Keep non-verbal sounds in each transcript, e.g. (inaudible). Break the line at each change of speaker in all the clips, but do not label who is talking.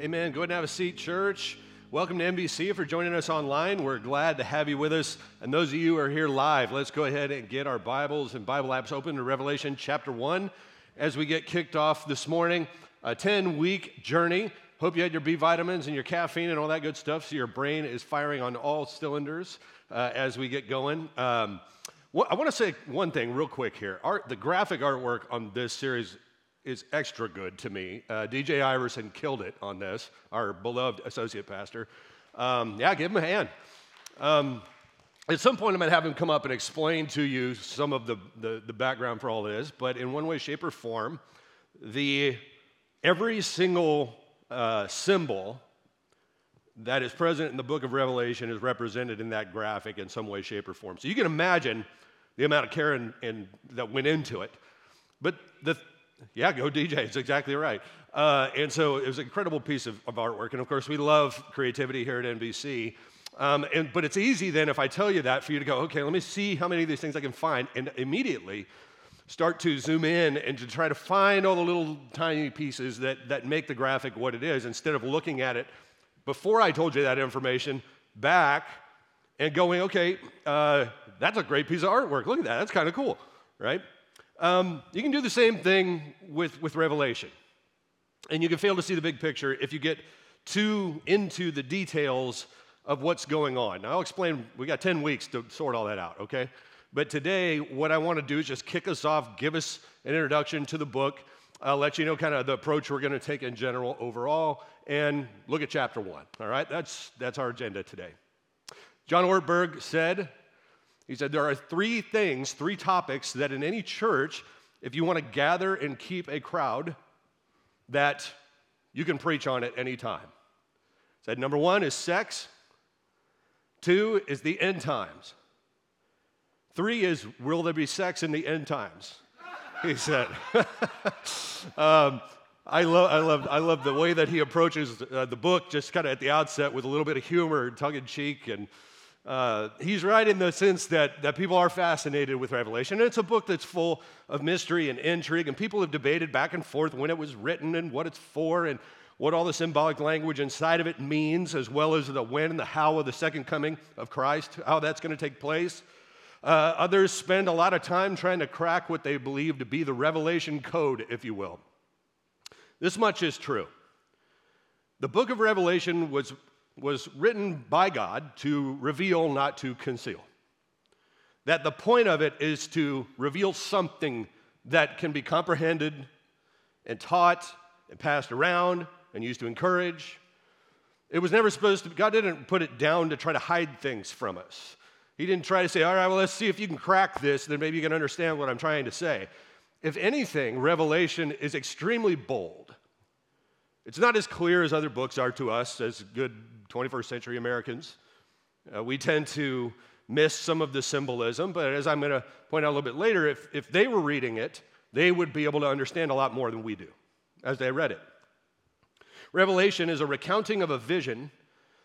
Amen. Go ahead and have a seat, church. Welcome to NBC. If you're joining us online, we're glad to have you with us. And those of you who are here live, let's go ahead and get our Bibles and Bible apps open to Revelation chapter 1 as we get kicked off this morning. A 10 week journey. Hope you had your B vitamins and your caffeine and all that good stuff so your brain is firing on all cylinders uh, as we get going. Um, I want to say one thing real quick here. Art, the graphic artwork on this series is extra good to me. Uh, DJ Iverson killed it on this, our beloved associate pastor. Um, yeah, give him a hand. Um, at some point, I'm going to have him come up and explain to you some of the, the, the, background for all this, but in one way, shape, or form, the, every single uh, symbol that is present in the book of Revelation is represented in that graphic in some way, shape, or form. So you can imagine the amount of care and, that went into it. But the, yeah, go DJ. It's exactly right. Uh, and so it was an incredible piece of, of, artwork. And of course, we love creativity here at NBC. Um, and, but it's easy then if I tell you that for you to go, okay, let me see how many of these things I can find, and immediately start to zoom in and to try to find all the little tiny pieces that, that make the graphic what it is instead of looking at it before I told you that information back and going, okay, uh, that's a great piece of artwork. Look at that. That's kind of cool, right? Um, you can do the same thing with, with Revelation. And you can fail to see the big picture if you get too into the details of what's going on. Now, I'll explain, we got 10 weeks to sort all that out, okay? But today, what I want to do is just kick us off, give us an introduction to the book, I'll let you know kind of the approach we're going to take in general overall, and look at chapter one, all right? That's, that's our agenda today. John Ortberg said, he said, There are three things, three topics that in any church, if you want to gather and keep a crowd, that you can preach on at any time. He said, Number one is sex, two is the end times, three is will there be sex in the end times? He said. (laughs) um, I love, I, love, I love the way that he approaches uh, the book, just kind of at the outset with a little bit of humor, and tongue in cheek, and uh, he's right in the sense that, that people are fascinated with Revelation. And it's a book that's full of mystery and intrigue, and people have debated back and forth when it was written and what it's for and what all the symbolic language inside of it means, as well as the when and the how of the second coming of Christ, how that's going to take place. Uh, others spend a lot of time trying to crack what they believe to be the Revelation code, if you will. This much is true. The book of Revelation was was written by God to reveal, not to conceal. That the point of it is to reveal something that can be comprehended and taught and passed around and used to encourage. It was never supposed to, God didn't put it down to try to hide things from us. He didn't try to say, all right, well, let's see if you can crack this, then maybe you can understand what I'm trying to say. If anything, Revelation is extremely bold. It's not as clear as other books are to us, as good 21st century Americans. Uh, we tend to miss some of the symbolism, but as I'm going to point out a little bit later, if, if they were reading it, they would be able to understand a lot more than we do as they read it. Revelation is a recounting of a vision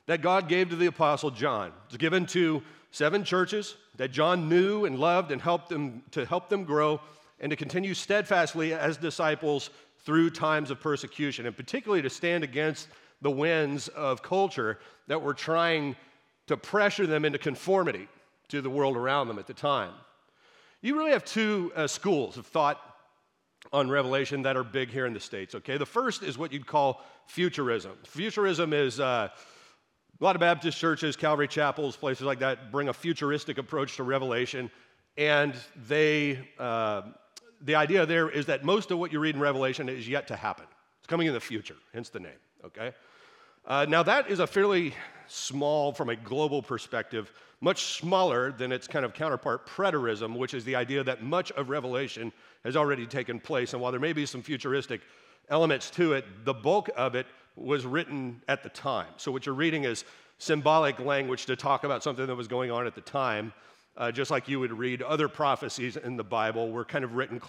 that God gave to the Apostle John. It's given to seven churches that John knew and loved and helped them to help them grow and to continue steadfastly as disciples through times of persecution, and particularly to stand against the winds of culture that were trying to pressure them into conformity to the world around them at the time. You really have two uh, schools of thought on Revelation that are big here in the States, okay? The first is what you'd call futurism. Futurism is uh, a lot of Baptist churches, Calvary chapels, places like that bring a futuristic approach to Revelation, and they, uh, the idea there is that most of what you read in Revelation is yet to happen. It's coming in the future, hence the name, okay? Uh, now, that is a fairly small, from a global perspective, much smaller than its kind of counterpart, preterism, which is the idea that much of Revelation has already taken place. And while there may be some futuristic elements to it, the bulk of it was written at the time. So, what you're reading is symbolic language to talk about something that was going on at the time. Uh, just like you would read other prophecies in the Bible, were kind of written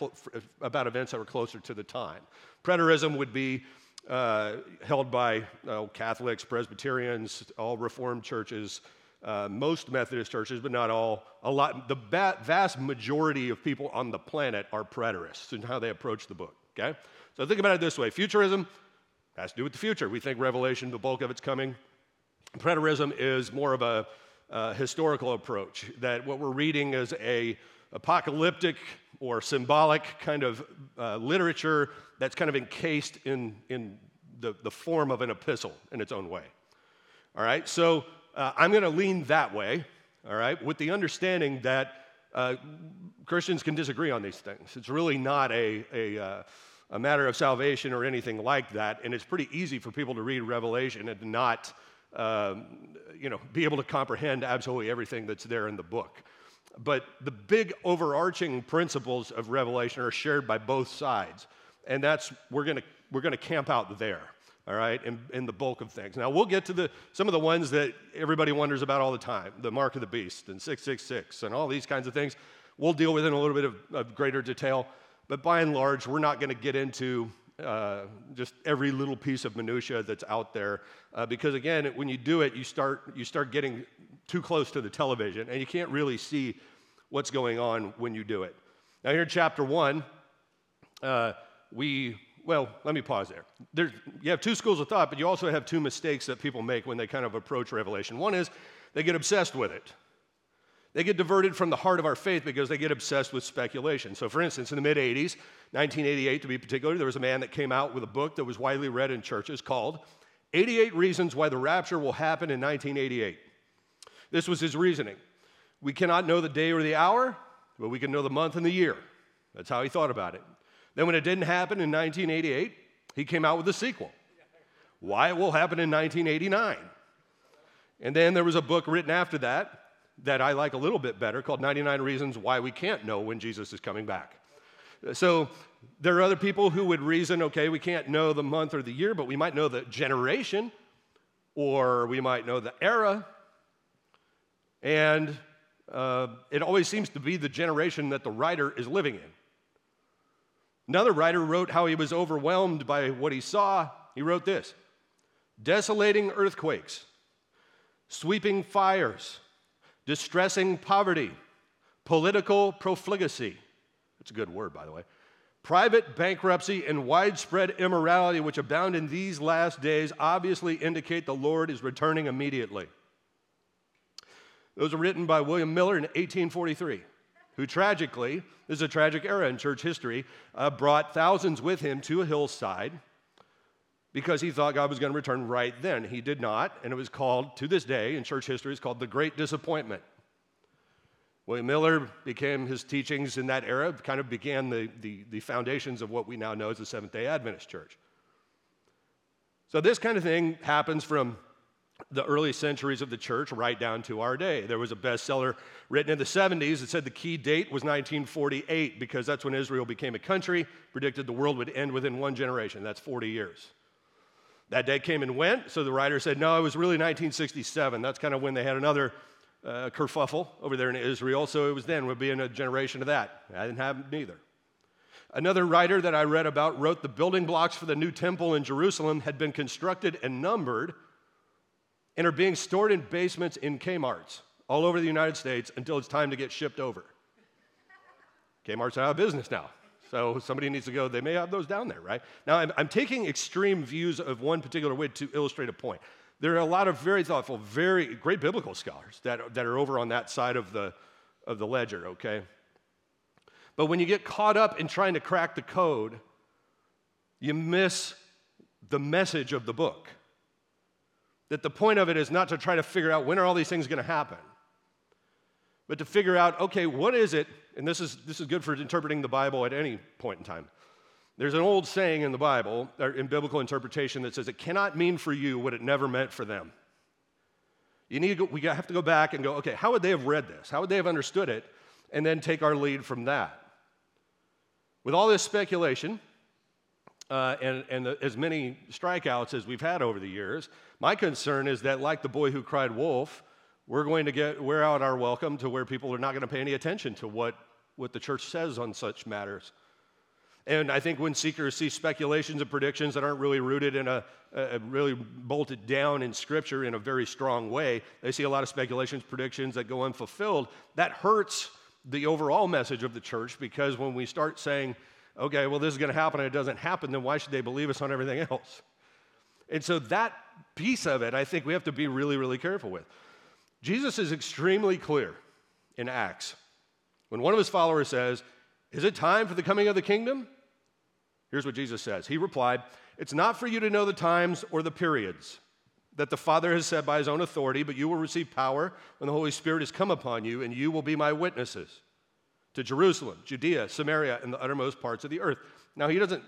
about events that were closer to the time. Preterism would be uh, held by uh, Catholics, Presbyterians, all Reformed churches, uh, most Methodist churches, but not all. A lot, the ba- vast majority of people on the planet are preterists in how they approach the book. Okay, so think about it this way: futurism, has to do with the future. We think Revelation, the bulk of it's coming. Preterism is more of a historical approach, that what we're reading is a apocalyptic or symbolic kind of uh, literature that's kind of encased in, in the, the form of an epistle in its own way. All right, so uh, I'm going to lean that way, all right, with the understanding that uh, Christians can disagree on these things. It's really not a, a, uh, a, matter of salvation or anything like that, and it's pretty easy for people to read Revelation and not, um, you know, be able to comprehend absolutely everything that's there in the book. But the big overarching principles of Revelation are shared by both sides, and that's we're going to we're to camp out there all right, in, in, the bulk of things. Now, we'll get to the, some of the ones that everybody wonders about all the time the mark of the beast and 666 and all these kinds of things. We'll deal with in a little bit of, of greater detail. But by and large, we're not going to get into uh, just every little piece of minutia that's out there uh, because again when you do it you start you start getting too close to the television and you can't really see what's going on when you do it now here in chapter one uh, we well, let me pause there. there. You have two schools of thought, but you also have two mistakes that people make when they kind of approach Revelation. One is they get obsessed with it. They get diverted from the heart of our faith because they get obsessed with speculation. So, for instance, in the mid 80s, 1988 to be particular, there was a man that came out with a book that was widely read in churches called 88 Reasons Why the Rapture Will Happen in 1988. This was his reasoning. We cannot know the day or the hour, but we can know the month and the year. That's how he thought about it. Then, when it didn't happen in 1988, he came out with a sequel Why It Will Happen in 1989. And then there was a book written after that that I like a little bit better called 99 Reasons Why We Can't Know When Jesus is Coming Back. So there are other people who would reason okay, we can't know the month or the year, but we might know the generation or we might know the era. And uh, it always seems to be the generation that the writer is living in. Another writer wrote how he was overwhelmed by what he saw. He wrote this desolating earthquakes, sweeping fires, distressing poverty, political profligacy. That's a good word, by the way. Private bankruptcy and widespread immorality, which abound in these last days, obviously indicate the Lord is returning immediately. Those are written by William Miller in 1843 who tragically, this is a tragic era in church history, uh, brought thousands with him to a hillside because he thought God was going to return right then. He did not, and it was called, to this day in church history, it's called the Great Disappointment. William Miller became his teachings in that era, kind of began the, the, the foundations of what we now know as the Seventh day Adventist Church. So, this kind of thing happens from the early centuries of the church right down to our day. There was a bestseller written in the 70s that said the key date was 1948 because that's when Israel became a country, predicted the world would end within one generation. That's 40 years. That day came and went, so the writer said, no, it was really 1967. That's kind of when they had another uh, kerfuffle over there in Israel, so it was then, would be in a generation of that. I didn't have neither. Another writer that I read about wrote the building blocks for the new temple in Jerusalem had been constructed and numbered and are being stored in basements in Kmart's all over the United States until it's time to get shipped over. Kmart's out of business now. So somebody needs to go, they may have those down there, right? Now, I'm, I'm, taking extreme views of one particular way to illustrate a point. There are a lot of very thoughtful, very great biblical scholars that, that are over on that side of the, of the ledger, okay? But when you get caught up in trying to crack the code, you miss the message of the book. That the point of it is not to try to figure out when are all these things going to happen, but to figure out, okay, what is it? And this is, this is good for interpreting the Bible at any point in time. There's an old saying in the Bible, or in biblical interpretation, that says it cannot mean for you what it never meant for them. You need to go, we have to go back and go, okay, how would they have read this? How would they have understood it? And then take our lead from that. With all this speculation, uh, and, and the, as many strikeouts as we've had over the years, my concern is that, like the boy who cried wolf, we're going to get wear out our welcome to where people are not going to pay any attention to what, what the church says on such matters. And I think when seekers see speculations and predictions that aren't really rooted in a, a, really bolted down in Scripture in a very strong way, they see a lot of speculations, predictions that go unfulfilled. That hurts the overall message of the church because when we start saying, okay, well, this is going to happen and it doesn't happen, then why should they believe us on everything else? And so that piece of it, I think we have to be really, really careful with. Jesus is extremely clear in Acts. When one of his followers says, Is it time for the coming of the kingdom? Here's what Jesus says He replied, It's not for you to know the times or the periods that the Father has said by his own authority, but you will receive power when the Holy Spirit has come upon you, and you will be my witnesses to Jerusalem, Judea, Samaria, and the uttermost parts of the earth. Now, he doesn't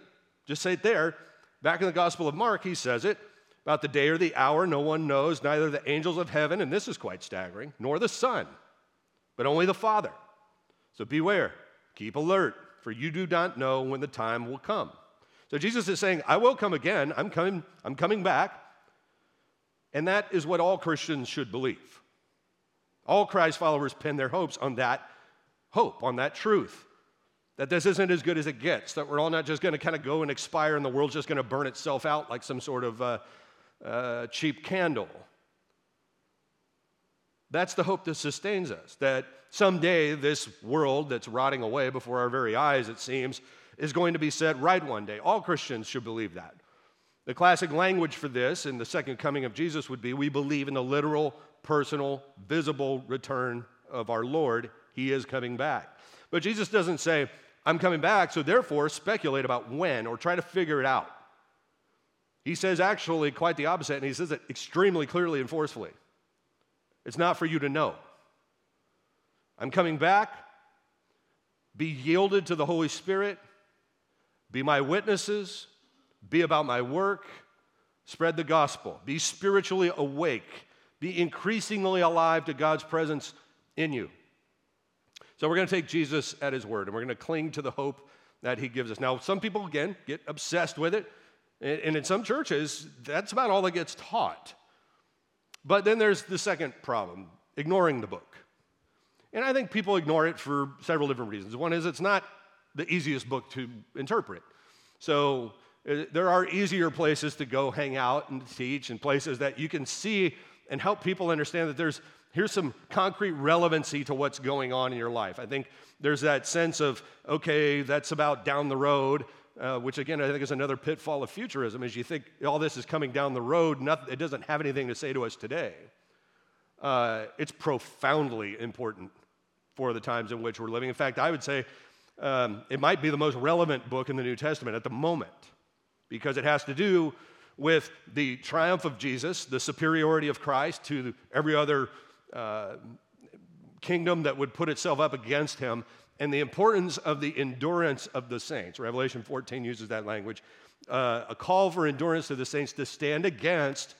just say it there. Back in the Gospel of Mark, he says it about the day or the hour, no one knows, neither the angels of heaven, and this is quite staggering, nor the Son, but only the Father. So beware, keep alert, for you do not know when the time will come. So Jesus is saying, I will come again. I'm coming, I'm coming back. And that is what all Christians should believe. All Christ followers pin their hopes on that hope, on that truth. That this isn't as good as it gets, that we're all not just going to kind of go and expire and the world's just going to burn itself out like some sort of uh, uh, cheap candle. That's the hope that sustains us, that someday this world that's rotting away before our very eyes, it seems, is going to be set right one day. All Christians should believe that. The classic language for this in the second coming of Jesus would be we believe in the literal, personal, visible return of our Lord. He is coming back. But Jesus doesn't say, I'm coming back, so therefore speculate about when or try to figure it out. He says actually quite the opposite, and he says it extremely clearly and forcefully. It's not for you to know. I'm coming back. Be yielded to the Holy Spirit. Be my witnesses. Be about my work. Spread the gospel. Be spiritually awake. Be increasingly alive to God's presence in you. So we're going to take Jesus at his word and we're going to cling to the hope that he gives us. Now, some people, again, get obsessed with it. And in some churches, that's about all that gets taught. But then there's the second problem ignoring the book. And I think people ignore it for several different reasons. One is it's not the easiest book to interpret. So uh, there are easier places to go hang out and teach, and places that you can see and help people understand that there's here's some concrete relevancy to what's going on in your life. I think there's that sense of okay, that's about down the road, uh, which again I think is another pitfall of futurism, is you think all this is coming down the road, nothing, it doesn't have anything to say to us today. Uh, it's profoundly important for the times in which we're living. In fact, I would say um, it might be the most relevant book in the New Testament at the moment because it has to do with the triumph of Jesus, the superiority of Christ to every other uh, kingdom that would put itself up against him, and the importance of the endurance of the saints. Revelation 14 uses that language. Uh, a call for endurance to the saints to stand against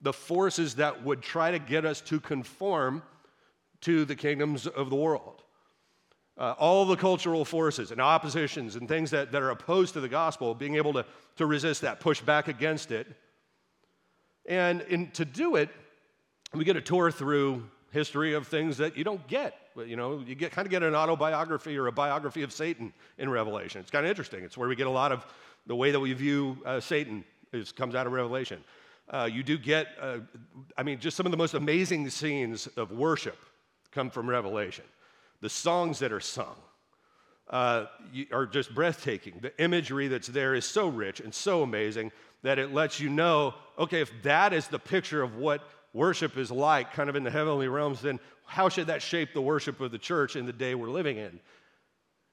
the forces that would try to get us to conform to the kingdoms of the world. Uh, all the cultural forces and oppositions and things that, that are opposed to the gospel, being able to, to resist that, push back against it. And in, to do it, we get a tour through history of things that you don't get. You know, you get, kind of get an autobiography or a biography of Satan in Revelation. It's kind of interesting. It's where we get a lot of the way that we view uh, Satan is, comes out of Revelation. Uh, you do get, uh, I mean, just some of the most amazing scenes of worship come from Revelation. The songs that are sung uh, are just breathtaking. The imagery that's there is so rich and so amazing that it lets you know okay, if that is the picture of what worship is like, kind of in the heavenly realms, then how should that shape the worship of the church in the day we're living in?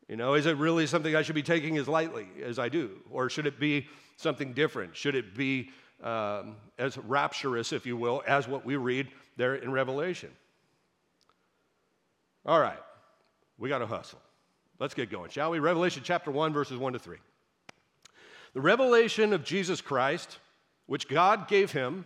You know, is it really something I should be taking as lightly as I do? Or should it be something different? Should it be um, as rapturous, if you will, as what we read there in Revelation? All right, we got to hustle. Let's get going, shall we? Revelation chapter 1, verses 1 to 3. The revelation of Jesus Christ, which God gave him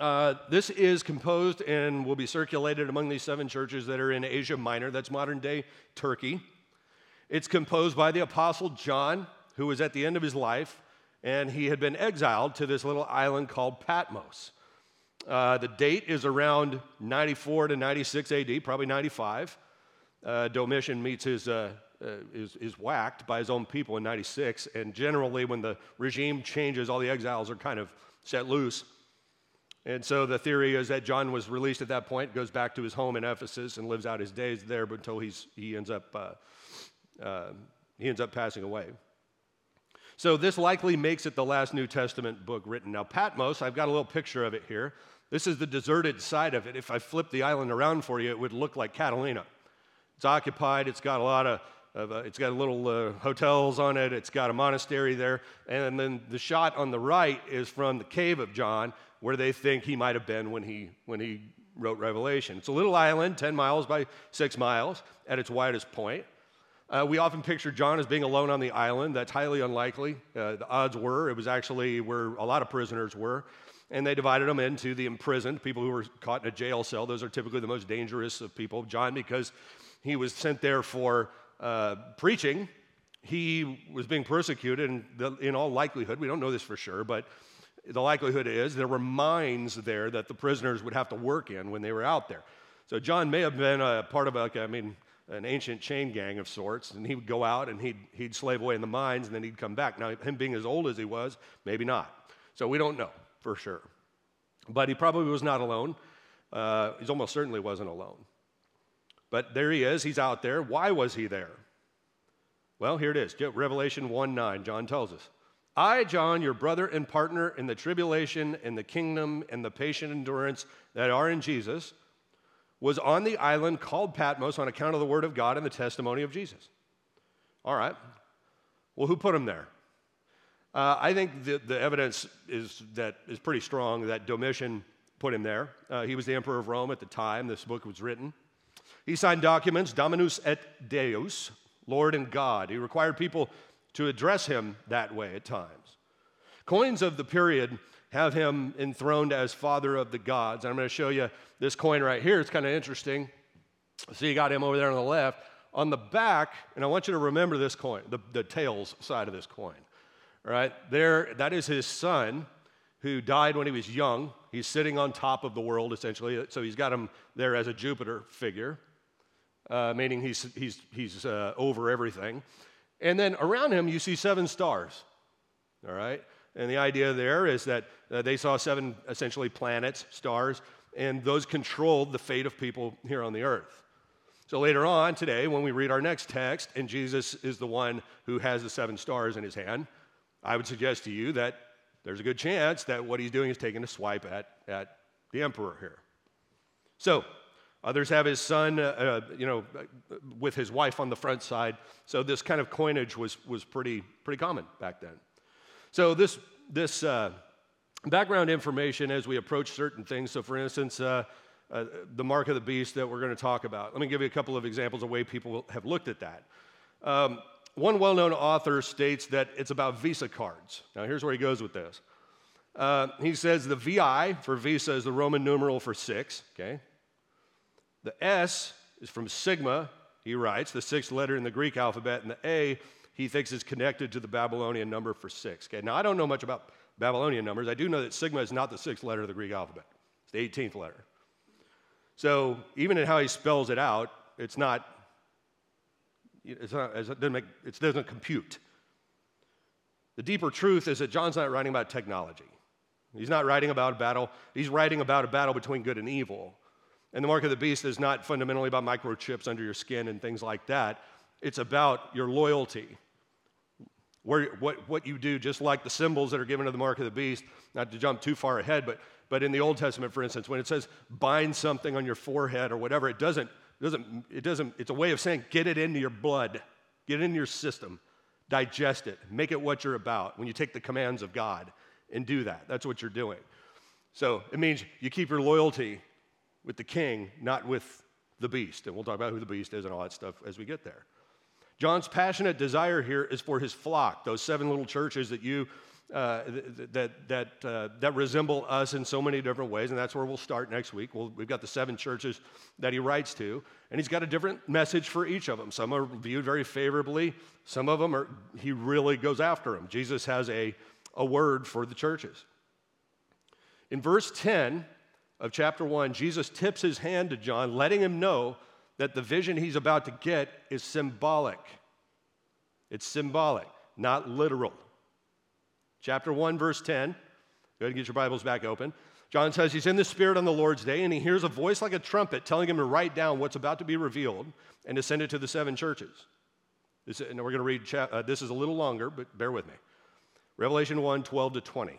uh, this is composed and will be circulated among these seven churches that are in Asia Minor, that's modern day Turkey. It's composed by the Apostle John, who was at the end of his life, and he had been exiled to this little island called Patmos. Uh, the date is around 94 to 96 AD, probably 95. Uh, Domitian meets his, uh, uh, is, is whacked by his own people in 96. And generally, when the regime changes, all the exiles are kind of set loose. And so the theory is that John was released at that point, goes back to his home in Ephesus, and lives out his days there until he's, he, ends up, uh, uh, he ends up passing away. So this likely makes it the last New Testament book written. Now, Patmos, I've got a little picture of it here. This is the deserted side of it. If I flip the island around for you, it would look like Catalina. It's occupied, it's got a lot of uh, it's got little uh, hotels on it. It's got a monastery there. And then the shot on the right is from the cave of John, where they think he might have been when he, when he wrote Revelation. It's a little island, 10 miles by 6 miles at its widest point. Uh, we often picture John as being alone on the island. That's highly unlikely. Uh, the odds were it was actually where a lot of prisoners were. And they divided them into the imprisoned, people who were caught in a jail cell. Those are typically the most dangerous of people. John, because he was sent there for uh, preaching, he was being persecuted, and the, in all likelihood, we don't know this for sure, but the likelihood is there were mines there that the prisoners would have to work in when they were out there. So John may have been a part of, like, I mean, an ancient chain gang of sorts, and he would go out and he'd, he'd slave away in the mines, and then he'd come back. Now, him being as old as he was, maybe not. So we don't know for sure. But he probably was not alone. Uh, he almost certainly wasn't alone. But there he is, he's out there. Why was he there? Well, here it is Revelation 1 9, John tells us. I, John, your brother and partner in the tribulation and the kingdom and the patient endurance that are in Jesus, was on the island called Patmos on account of the word of God and the testimony of Jesus. All right. Well, who put him there? Uh, I think the, the evidence is that is pretty strong that Domitian put him there. Uh, he was the emperor of Rome at the time this book was written. He signed documents, Dominus et Deus, Lord and God. He required people to address him that way at times. Coins of the period have him enthroned as father of the gods. I'm going to show you this coin right here. It's kind of interesting. See, you got him over there on the left. On the back, and I want you to remember this coin, the, the tails side of this coin. All right, there, that is his son who died when he was young. He's sitting on top of the world, essentially. So he's got him there as a Jupiter figure, uh, meaning he's, he's, he's uh, over everything. And then around him, you see seven stars. All right? And the idea there is that uh, they saw seven essentially planets, stars, and those controlled the fate of people here on the earth. So later on today, when we read our next text, and Jesus is the one who has the seven stars in his hand, I would suggest to you that there's a good chance that what he's doing is taking a swipe at, at the emperor here. So, others have his son, uh, uh, you know, with his wife on the front side. So, this kind of coinage was, was pretty, pretty common back then. So, this, this uh, background information as we approach certain things. So, for instance, uh, uh, the mark of the beast that we're going to talk about. Let me give you a couple of examples of way people have looked at that. Um, one well known author states that it's about Visa cards. Now, here's where he goes with this. Uh, he says the VI for Visa is the Roman numeral for six, okay? The S is from Sigma, he writes, the sixth letter in the Greek alphabet, and the A he thinks is connected to the Babylonian number for six. Okay, now I don't know much about Babylonian numbers. I do know that Sigma is not the sixth letter of the Greek alphabet, it's the 18th letter. So even in how he spells it out, it's not it's not, it doesn't, make, it doesn't compute. The deeper truth is that John's not writing about technology. He's not writing about a battle, he's writing about a battle between good and evil. And the mark of the beast is not fundamentally about microchips under your skin and things like that. It's about your loyalty. Where, what, what you do, just like the symbols that are given to the mark of the beast, not to jump too far ahead, but, but in the Old Testament, for instance, when it says bind something on your forehead or whatever, it doesn't it doesn't, it doesn't, it's a way of saying get it into your blood, get it into your system, digest it, make it what you're about when you take the commands of God and do that. That's what you're doing. So it means you keep your loyalty with the king, not with the beast. And we'll talk about who the beast is and all that stuff as we get there. John's passionate desire here is for his flock, those seven little churches that you uh, that, that, uh, that resemble us in so many different ways, and that's where we'll start next week. We'll, we've got the seven churches that he writes to, and he's got a different message for each of them. Some are viewed very favorably, some of them are, he really goes after them. Jesus has a, a word for the churches. In verse 10, of chapter 1, Jesus tips his hand to John, letting him know that the vision he's about to get is symbolic. It's symbolic, not literal. Chapter 1, verse 10. Go ahead and get your Bibles back open. John says he's in the Spirit on the Lord's day, and he hears a voice like a trumpet telling him to write down what's about to be revealed and to send it to the seven churches. This, and we're going to read, uh, this is a little longer, but bear with me. Revelation 1 12 to 20.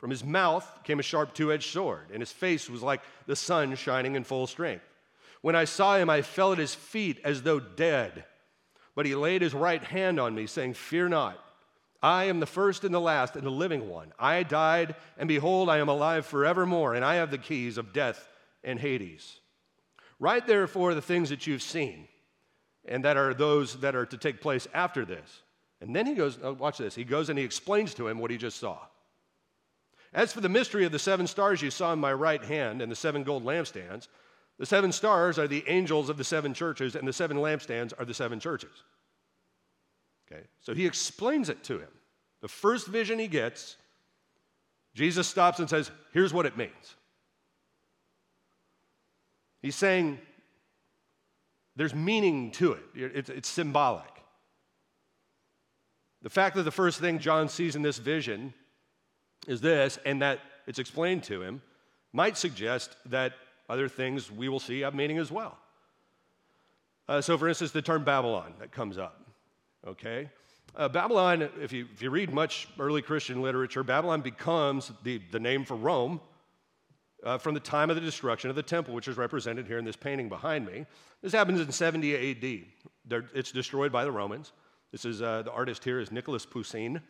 From his mouth came a sharp two edged sword, and his face was like the sun shining in full strength. When I saw him, I fell at his feet as though dead. But he laid his right hand on me, saying, Fear not. I am the first and the last and the living one. I died, and behold, I am alive forevermore, and I have the keys of death and Hades. Write therefore the things that you've seen, and that are those that are to take place after this. And then he goes, oh, watch this. He goes and he explains to him what he just saw. As for the mystery of the seven stars you saw in my right hand and the seven gold lampstands, the seven stars are the angels of the seven churches, and the seven lampstands are the seven churches. Okay, so he explains it to him. The first vision he gets, Jesus stops and says, Here's what it means. He's saying there's meaning to it, it's, it's symbolic. The fact that the first thing John sees in this vision is this, and that it's explained to him, might suggest that other things we will see have meaning as well. Uh, so, for instance, the term Babylon that comes up okay? Uh, Babylon, if you, if you read much early Christian literature, Babylon becomes the, the name for Rome uh, from the time of the destruction of the temple, which is represented here in this painting behind me. This happens in 70 AD. They're, it's destroyed by the Romans. This is uh, the artist here is Nicolas Poussin.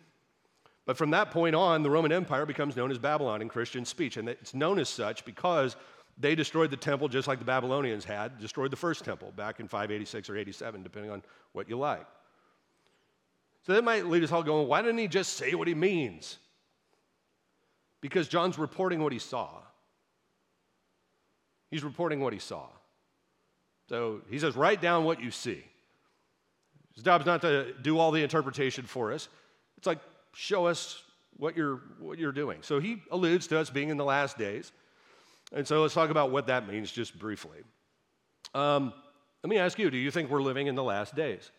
But from that point on, the Roman Empire becomes known as Babylon in Christian speech, and it's known as such because they destroyed the temple just like the Babylonians had destroyed the first temple back in 586 or 87, depending on what you like. So that might lead us all going, why didn't he just say what he means? Because John's reporting what he saw. He's reporting what he saw. So he says, write down what you see. His job's not to do all the interpretation for us. It's like, show us what you're, what you're doing. So he alludes to us being in the last days. And so let's talk about what that means just briefly. Um, let me ask you do you think we're living in the last days?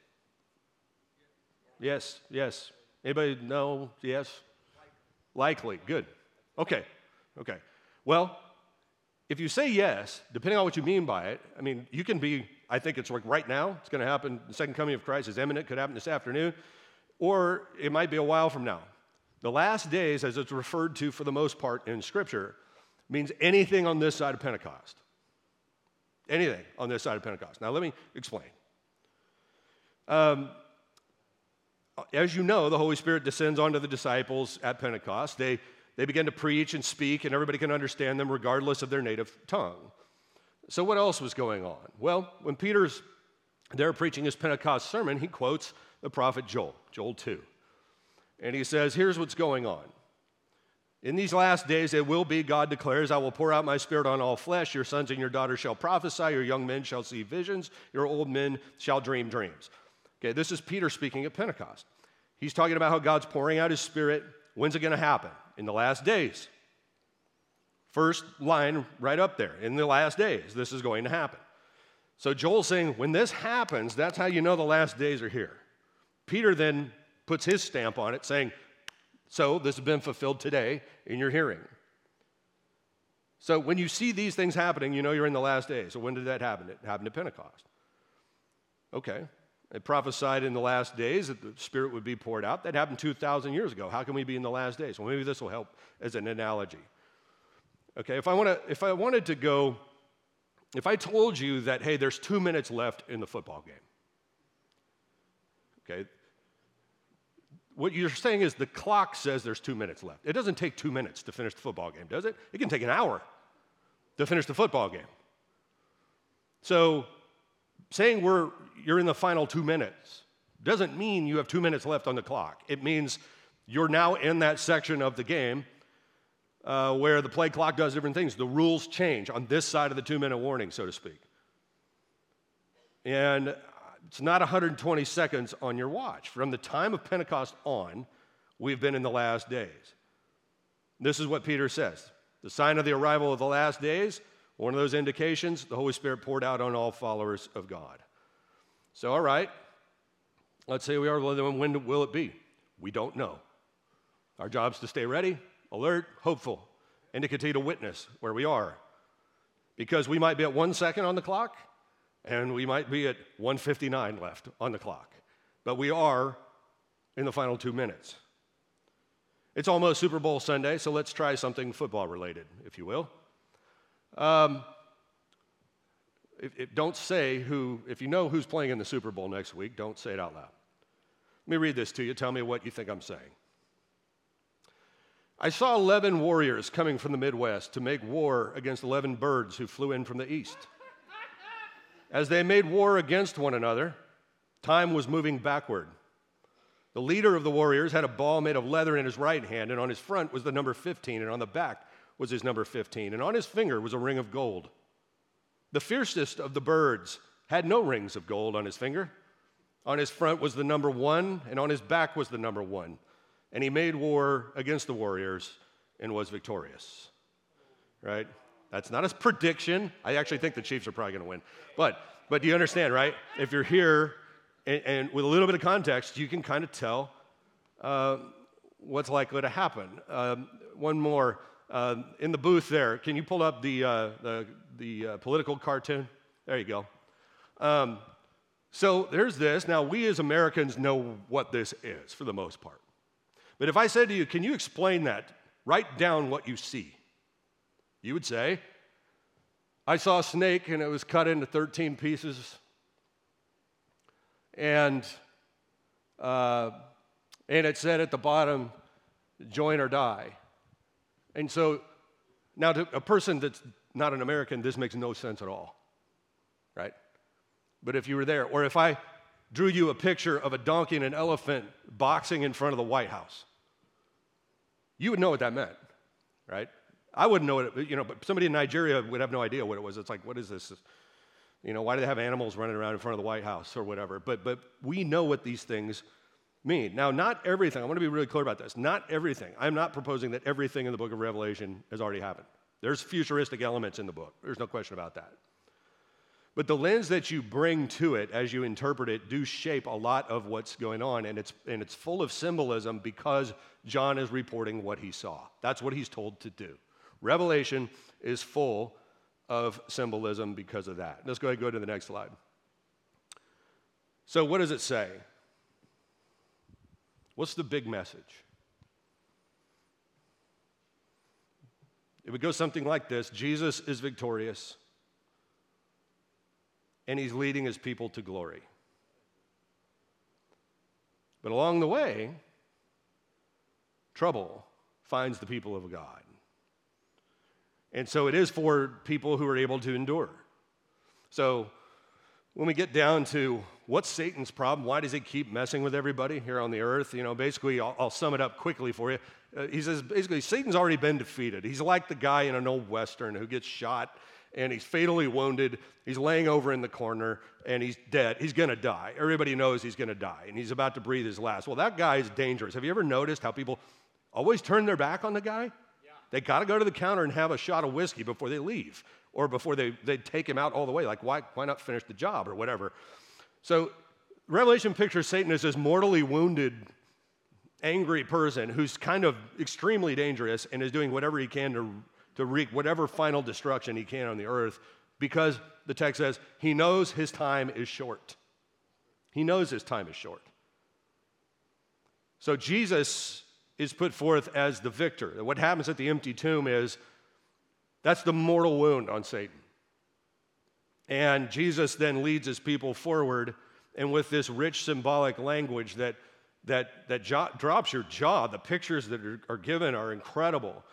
Yes, yes. Anybody know? Yes? Likely. Good. Okay, okay. Well, if you say yes, depending on what you mean by it, I mean, you can be, I think it's like right now, it's going to happen, the second coming of Christ is imminent, could happen this afternoon, or it might be a while from now. The last days, as it's referred to for the most part in Scripture, means anything on this side of Pentecost. Anything on this side of Pentecost. Now, let me explain. Um, as you know, the Holy Spirit descends onto the disciples at Pentecost. They, they begin to preach and speak, and everybody can understand them regardless of their native tongue. So, what else was going on? Well, when Peter's there preaching his Pentecost sermon, he quotes the prophet Joel, Joel 2. And he says, Here's what's going on. In these last days, it will be, God declares, I will pour out my spirit on all flesh. Your sons and your daughters shall prophesy, your young men shall see visions, your old men shall dream dreams. Okay, this is Peter speaking at Pentecost. He's talking about how God's pouring out his spirit. When's it going to happen? In the last days. First line right up there. In the last days, this is going to happen. So Joel's saying, when this happens, that's how you know the last days are here. Peter then puts his stamp on it, saying, So this has been fulfilled today in your hearing. So when you see these things happening, you know you're in the last days. So when did that happen? It happened at Pentecost. Okay, it prophesied in the last days that the Spirit would be poured out. That happened 2,000 years ago. How can we be in the last days? Well, maybe this will help as an analogy. Okay, if I, wanna, if I wanted to go, if I told you that, hey, there's two minutes left in the football game, okay, what you're saying is the clock says there's two minutes left. It doesn't take two minutes to finish the football game, does it? It can take an hour. to finish the football game. So saying we're, you're in the final two minutes doesn't mean you have two minutes left on the clock. It means you're now in that section of the game uh, where the play clock does different things. The rules change on this side of the two minute warning, so to speak. And it's not 120 seconds on your watch. From the time of Pentecost on, we've been in the last days. This is what Peter says the sign of the arrival of the last days, one of those indications, the Holy Spirit poured out on all followers of God. So, all right, let's say we are, when will it be? We don't know. Our job's to stay ready, alert, hopeful, and to continue to witness where we are. Because we might be at one second on the clock, and we might be at 159 left on the clock. But we are in the final two minutes. It's almost Super Bowl Sunday, so let's try something football related, if you will. Um, if, if, don't say who, if you know who's playing in the Super Bowl next week, don't say it out loud. Let me read this to you. Tell me what you think I'm saying. I saw 11 warriors coming from the Midwest to make war against 11 birds who flew in from the east. As they made war against one another, time was moving backward. The leader of the warriors had a ball made of leather in his right hand, and on his front was the number 15, and on the back was his number 15, and on his finger was a ring of gold. The fiercest of the birds had no rings of gold on his finger. On his front was the number one, and on his back was the number one. And he made war against the warriors and was victorious. Right? That's not a prediction. I actually think the Chiefs are probably going to win. But, but do you understand, right? If you're here and, and with a little bit of context, you can kind of tell uh, what's likely to happen. Um, one more. Uh, in the booth there, can you pull up the, uh, the, the uh, political cartoon? There you go. Um, so there's this. Now, we as Americans know what this is for the most part. But if I said to you, can you explain that? Write down what you see. You would say, I saw a snake and it was cut into 13 pieces. And, uh, and it said at the bottom, join or die. And so now to a person that's not an American, this makes no sense at all, right? But if you were there, or if I drew you a picture of a donkey and an elephant boxing in front of the White House, you would know what that meant, right? I wouldn't know it, you know, but somebody in Nigeria would have no idea what it was. It's like, what is this? You know, why do they have animals running around in front of the White House or whatever? But, but we know what these things mean. Now, not everything, I want to be really clear about this. Not everything. I'm not proposing that everything in the book of Revelation has already happened. There's futuristic elements in the book, there's no question about that. But the lens that you bring to it as you interpret it do shape a lot of what's going on, and it's, and it's full of symbolism because John is reporting what he saw. That's what he's told to do. Revelation is full of symbolism because of that. Let's go ahead and go to the next slide. So, what does it say? What's the big message? It would go something like this Jesus is victorious, and he's leading his people to glory. But along the way, trouble finds the people of God. And so it is for people who are able to endure. So when we get down to what's Satan's problem, why does he keep messing with everybody here on the earth? You know, basically, I'll, I'll sum it up quickly for you. Uh, he says basically, Satan's already been defeated. He's like the guy in an old Western who gets shot and he's fatally wounded. He's laying over in the corner and he's dead. He's going to die. Everybody knows he's going to die and he's about to breathe his last. Well, that guy is dangerous. Have you ever noticed how people always turn their back on the guy? They got to go to the counter and have a shot of whiskey before they leave or before they, they take him out all the way. Like, why, why not finish the job or whatever? So, Revelation pictures Satan as this mortally wounded, angry person who's kind of extremely dangerous and is doing whatever he can to, to wreak whatever final destruction he can on the earth because the text says he knows his time is short. He knows his time is short. So, Jesus is put forth as the victor. What happens at the empty tomb is that's the mortal wound on Satan. And Jesus then leads his people forward, and with this rich symbolic language that, that, that jo- drops your jaw, the pictures that are, are given are incredible.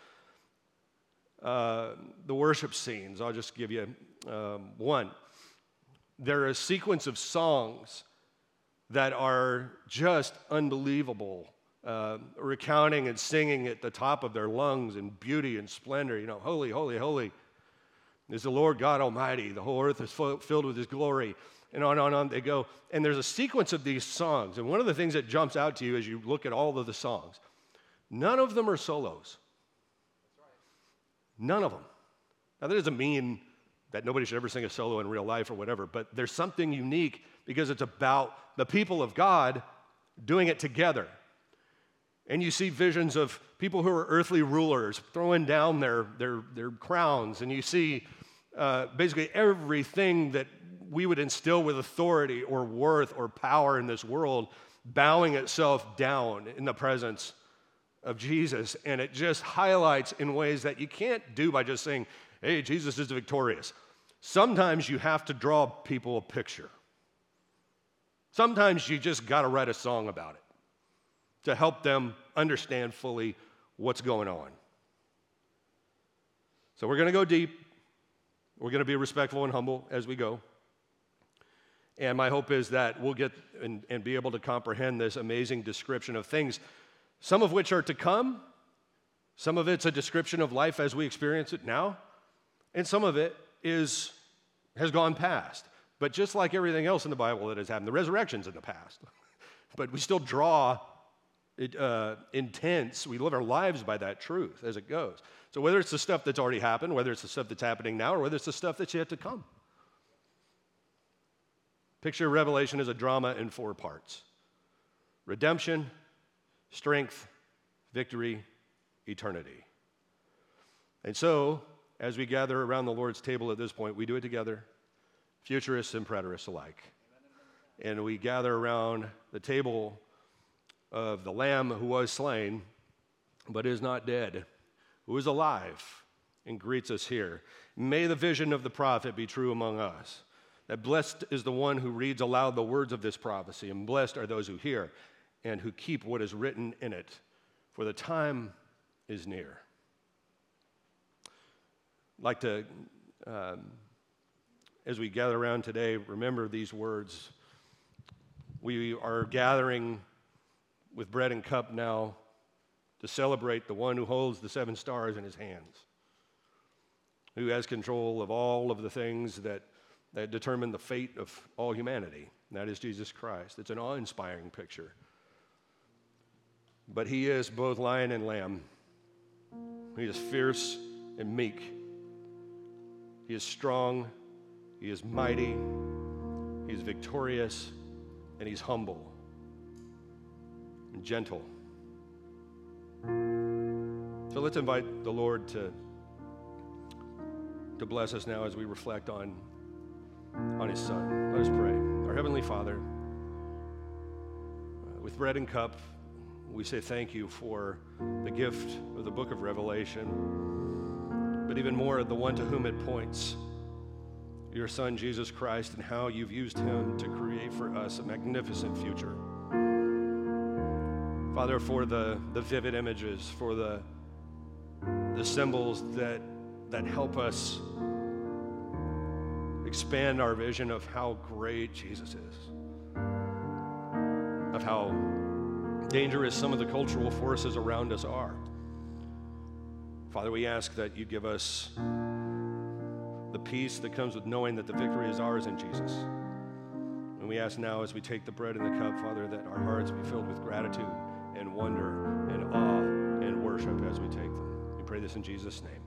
uh, the worship scenes. I'll just give you um, one. There are a sequence of songs that are just unbelievable, uh, recounting and singing at the top of their lungs in beauty and splendor. You know, holy, holy, holy is the Lord God Almighty. The whole earth is filled with His glory. And on and on, on they go. And there's a sequence of these songs. And one of the things that jumps out to you as you look at all of the songs, none of them are solos. None of them. Now, that doesn't mean that nobody should ever sing a solo in real life or whatever, but there's something unique because it's about the people of God doing it together. And you see visions of people who are earthly rulers throwing down their, their, their crowns, and you see uh, basically everything that we would instill with authority or worth or power in this world bowing itself down in the presence of Jesus. And it just highlights in ways that you can't do by just saying, hey, Jesus is victorious. Sometimes you have to draw people a picture. Sometimes you just got to write a song about it to help them understand fully what's going on. So we're going to go deep. We're going to be respectful and humble as we go. And my hope is that we'll get and, and, be able to comprehend this amazing description of things, some of which are to come. Some of it's a description of life as we experience it now. And some of it is, has gone past. But just like everything else in the Bible that has happened, the resurrection's in the past. (laughs) but we still draw it, uh, intense, we live our lives by that truth as it goes. So whether it's the stuff that's already happened, whether it's the stuff that's happening now, or whether it's the stuff that's yet to come. Picture Revelation as a drama in four parts redemption, strength, victory, eternity. And so, as we gather around the Lord's table at this point, we do it together, futurists and preterists alike. And we gather around the table of the Lamb who was slain, but is not dead, who is alive and greets us here. May the vision of the prophet be true among us. That blessed is the one who reads aloud the words of this prophecy, and blessed are those who hear and who keep what is written in it, for the time is near. I'd like to, um, as we gather around today, remember these words. We are gathering with bread and cup now to celebrate the one who holds the seven stars in his hands, who has control of all of the things that, that determine the fate of all humanity. That is Jesus Christ. It's an awe inspiring picture. But he is both lion and lamb. He is fierce and meek. He is strong. He is mighty. He is victorious. And he's humble and gentle. So let's invite the Lord to, to bless us now as we reflect on, on his Son. Let us pray. Our Heavenly Father, uh, with bread and cup, we say thank you for the gift of the book of Revelation, but even more, the one to whom it points your Son, Jesus Christ, and how you've used him to create for us a magnificent future. Father, for the, the vivid images, for the, the symbols that, that help us expand our vision of how great Jesus is, of how dangerous some of the cultural forces around us are. Father, we ask that you give us the peace that comes with knowing that the victory is ours in Jesus. And we ask now as we take the bread and the cup, Father, that our hearts be filled with gratitude and wonder and awe and worship as we take them. We pray this in Jesus' name.